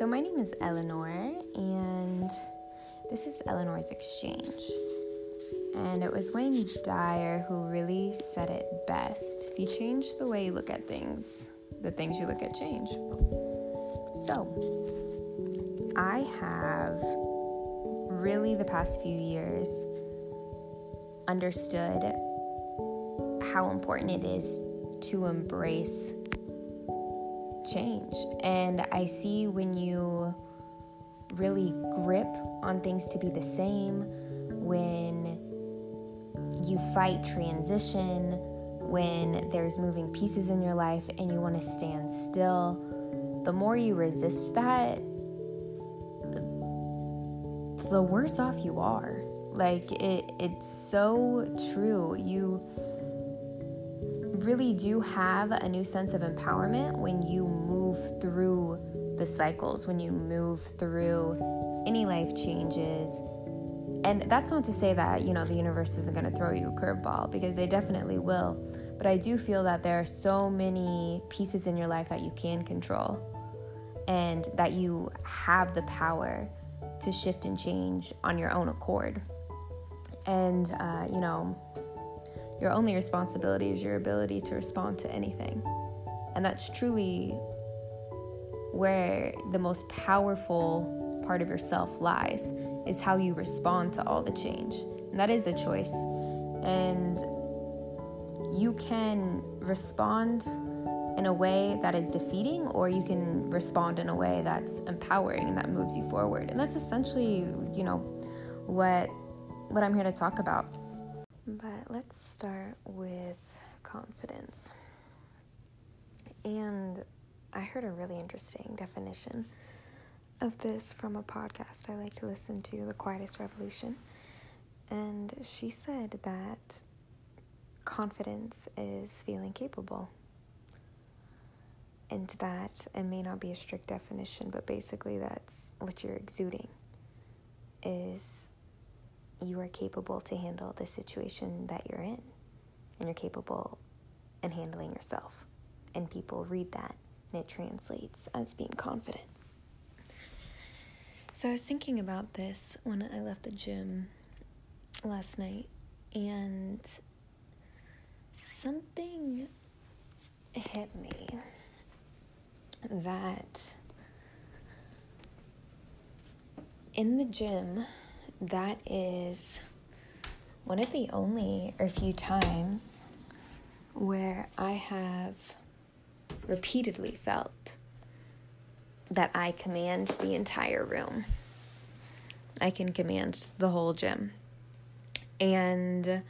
So, my name is Eleanor, and this is Eleanor's Exchange. And it was Wayne Dyer who really said it best. If you change the way you look at things, the things you look at change. So, I have really the past few years understood how important it is to embrace change. And I see when you really grip on things to be the same, when you fight transition, when there's moving pieces in your life and you want to stand still, the more you resist that, the worse off you are. Like it it's so true. You really do have a new sense of empowerment when you move through the cycles, when you move through any life changes. And that's not to say that, you know, the universe isn't going to throw you a curveball because they definitely will. But I do feel that there are so many pieces in your life that you can control and that you have the power to shift and change on your own accord. And, uh, you know, your only responsibility is your ability to respond to anything. And that's truly where the most powerful part of yourself lies is how you respond to all the change. And that is a choice. And you can respond in a way that is defeating or you can respond in a way that's empowering and that moves you forward. And that's essentially, you know, what what I'm here to talk about. But let's start with confidence. And I heard a really interesting definition of this from a podcast I like to listen to, The Quietest Revolution. And she said that confidence is feeling capable. And that it may not be a strict definition, but basically that's what you're exuding is you are capable to handle the situation that you're in. And you're capable in handling yourself. And people read that and it translates as being confident. So I was thinking about this when I left the gym last night and something hit me that in the gym that is one of the only or few times where I have repeatedly felt that I command the entire room. I can command the whole gym. And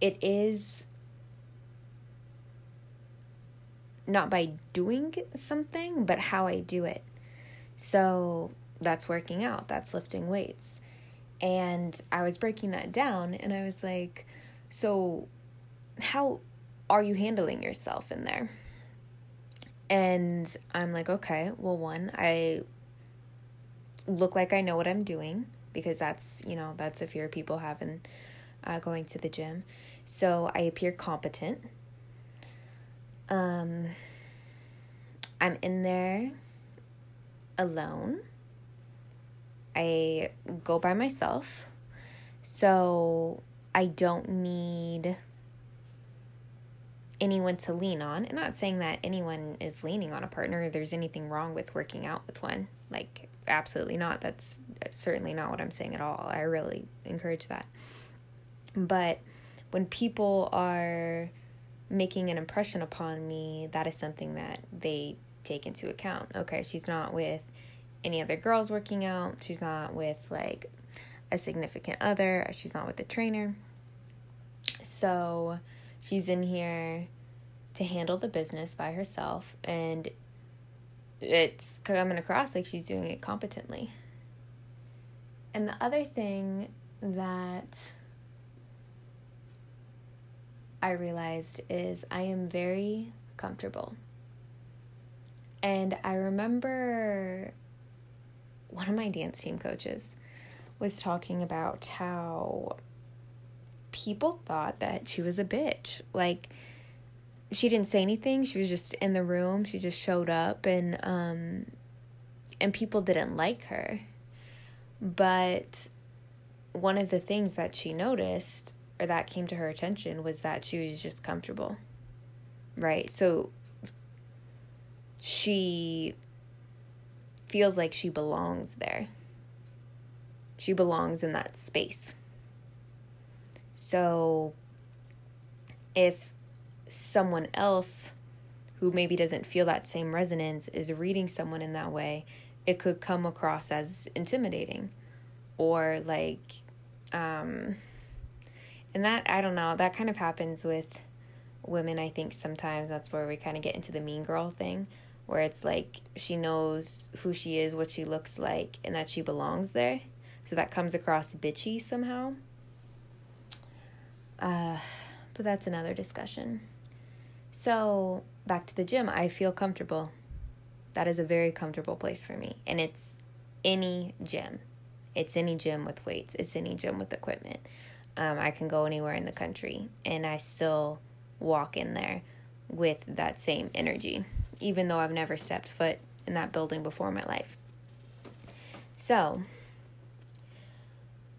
it is not by doing something, but how I do it. So that's working out, that's lifting weights. And I was breaking that down and I was like, so how are you handling yourself in there? And I'm like, okay, well, one, I look like I know what I'm doing because that's, you know, that's a fear people have in uh, going to the gym. So I appear competent. Um, I'm in there alone. I go by myself. So I don't need anyone to lean on. And not saying that anyone is leaning on a partner, there's anything wrong with working out with one. Like, absolutely not. That's certainly not what I'm saying at all. I really encourage that. But when people are making an impression upon me, that is something that they take into account. Okay, she's not with any other girls working out. She's not with like a significant other. She's not with a trainer. So she's in here to handle the business by herself and it's coming across like she's doing it competently. And the other thing that I realized is I am very comfortable. And I remember one of my dance team coaches was talking about how people thought that she was a bitch. Like, she didn't say anything. She was just in the room. She just showed up and um and people didn't like her. But one of the things that she noticed or that came to her attention was that she was just comfortable. Right? So she feels like she belongs there. She belongs in that space. So if someone else who maybe doesn't feel that same resonance is reading someone in that way, it could come across as intimidating or like um and that I don't know, that kind of happens with women I think sometimes that's where we kind of get into the mean girl thing where it's like she knows who she is, what she looks like and that she belongs there. So that comes across bitchy somehow. Uh but that's another discussion. So, back to the gym, I feel comfortable. That is a very comfortable place for me. And it's any gym. It's any gym with weights, it's any gym with equipment. Um, I can go anywhere in the country and I still walk in there with that same energy, even though I've never stepped foot in that building before in my life. So,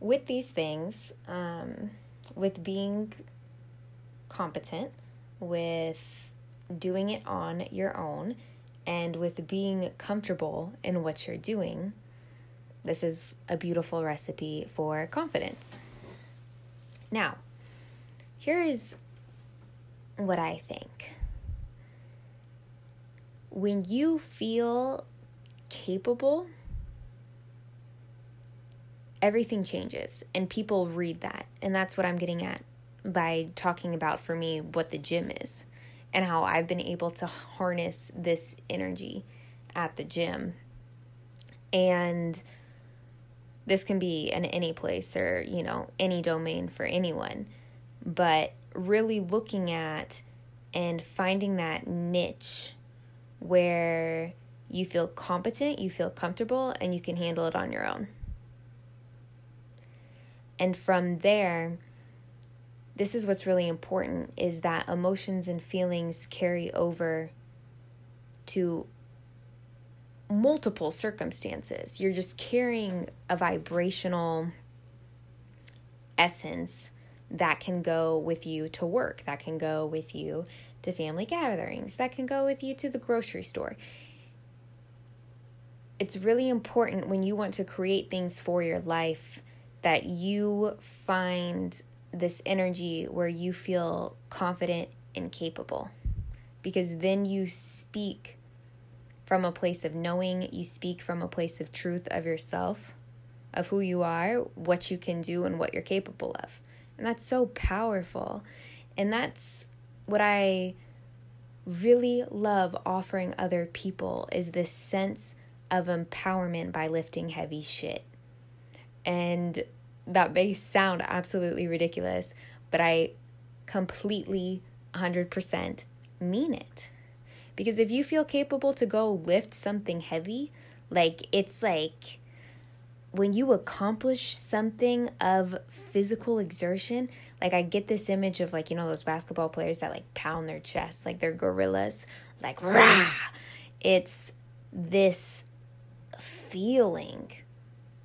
with these things, um, with being competent, with doing it on your own, and with being comfortable in what you're doing, this is a beautiful recipe for confidence. Now, here is what I think. When you feel capable, everything changes, and people read that. And that's what I'm getting at by talking about for me what the gym is and how I've been able to harness this energy at the gym. And this can be in any place or, you know, any domain for anyone. But really looking at and finding that niche where you feel competent, you feel comfortable, and you can handle it on your own. And from there, this is what's really important is that emotions and feelings carry over to multiple circumstances. You're just carrying a vibrational essence that can go with you to work, that can go with you to family gatherings, that can go with you to the grocery store. It's really important when you want to create things for your life that you find this energy where you feel confident and capable. Because then you speak from a place of knowing, you speak from a place of truth of yourself, of who you are, what you can do, and what you're capable of. And that's so powerful. And that's what I really love offering other people is this sense of empowerment by lifting heavy shit. And that may sound absolutely ridiculous, but I completely 100% mean it. Because if you feel capable to go lift something heavy, like it's like when you accomplish something of physical exertion, like I get this image of like, you know, those basketball players that like pound their chests like they're gorillas, like rah. It's this feeling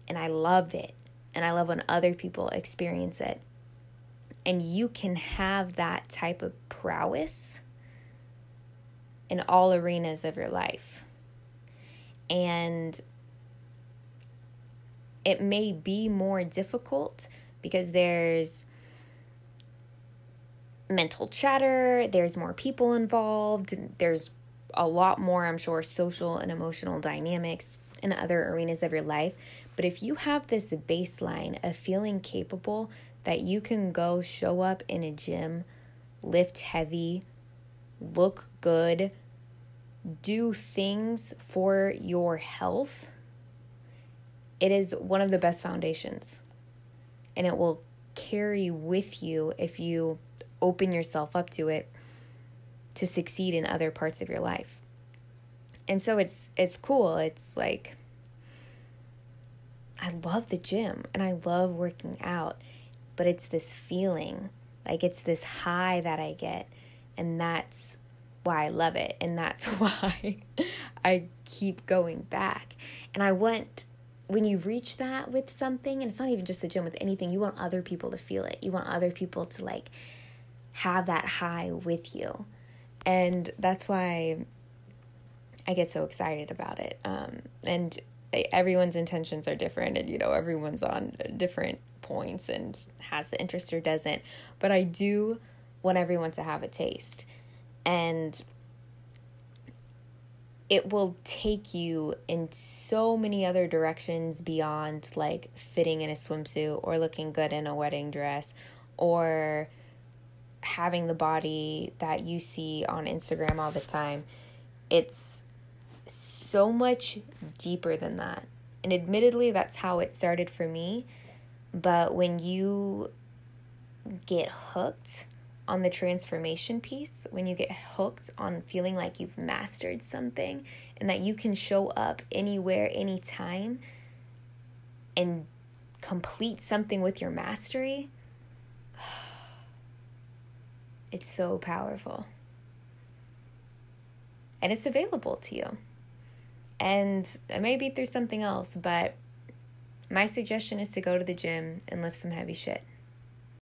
and I love it and I love when other people experience it. And you can have that type of prowess in all arenas of your life. And it may be more difficult because there's mental chatter, there's more people involved, there's a lot more, I'm sure, social and emotional dynamics in other arenas of your life. But if you have this baseline of feeling capable that you can go show up in a gym, lift heavy, look good, do things for your health, it is one of the best foundations. And it will carry with you if you open yourself up to it to succeed in other parts of your life. And so it's it's cool. It's like I love the gym and I love working out, but it's this feeling, like it's this high that I get. And that's why I love it. And that's why I keep going back. And I want, when you reach that with something, and it's not even just the gym, with anything, you want other people to feel it. You want other people to like have that high with you. And that's why I get so excited about it. Um, and everyone's intentions are different, and you know, everyone's on different points and has the interest or doesn't. But I do want everyone to have a taste. And it will take you in so many other directions beyond like fitting in a swimsuit or looking good in a wedding dress or having the body that you see on Instagram all the time. It's so much deeper than that. And admittedly, that's how it started for me. But when you get hooked on the transformation piece, when you get hooked on feeling like you've mastered something and that you can show up anywhere, anytime and complete something with your mastery, it's so powerful. And it's available to you. And it may be through something else, but my suggestion is to go to the gym and lift some heavy shit.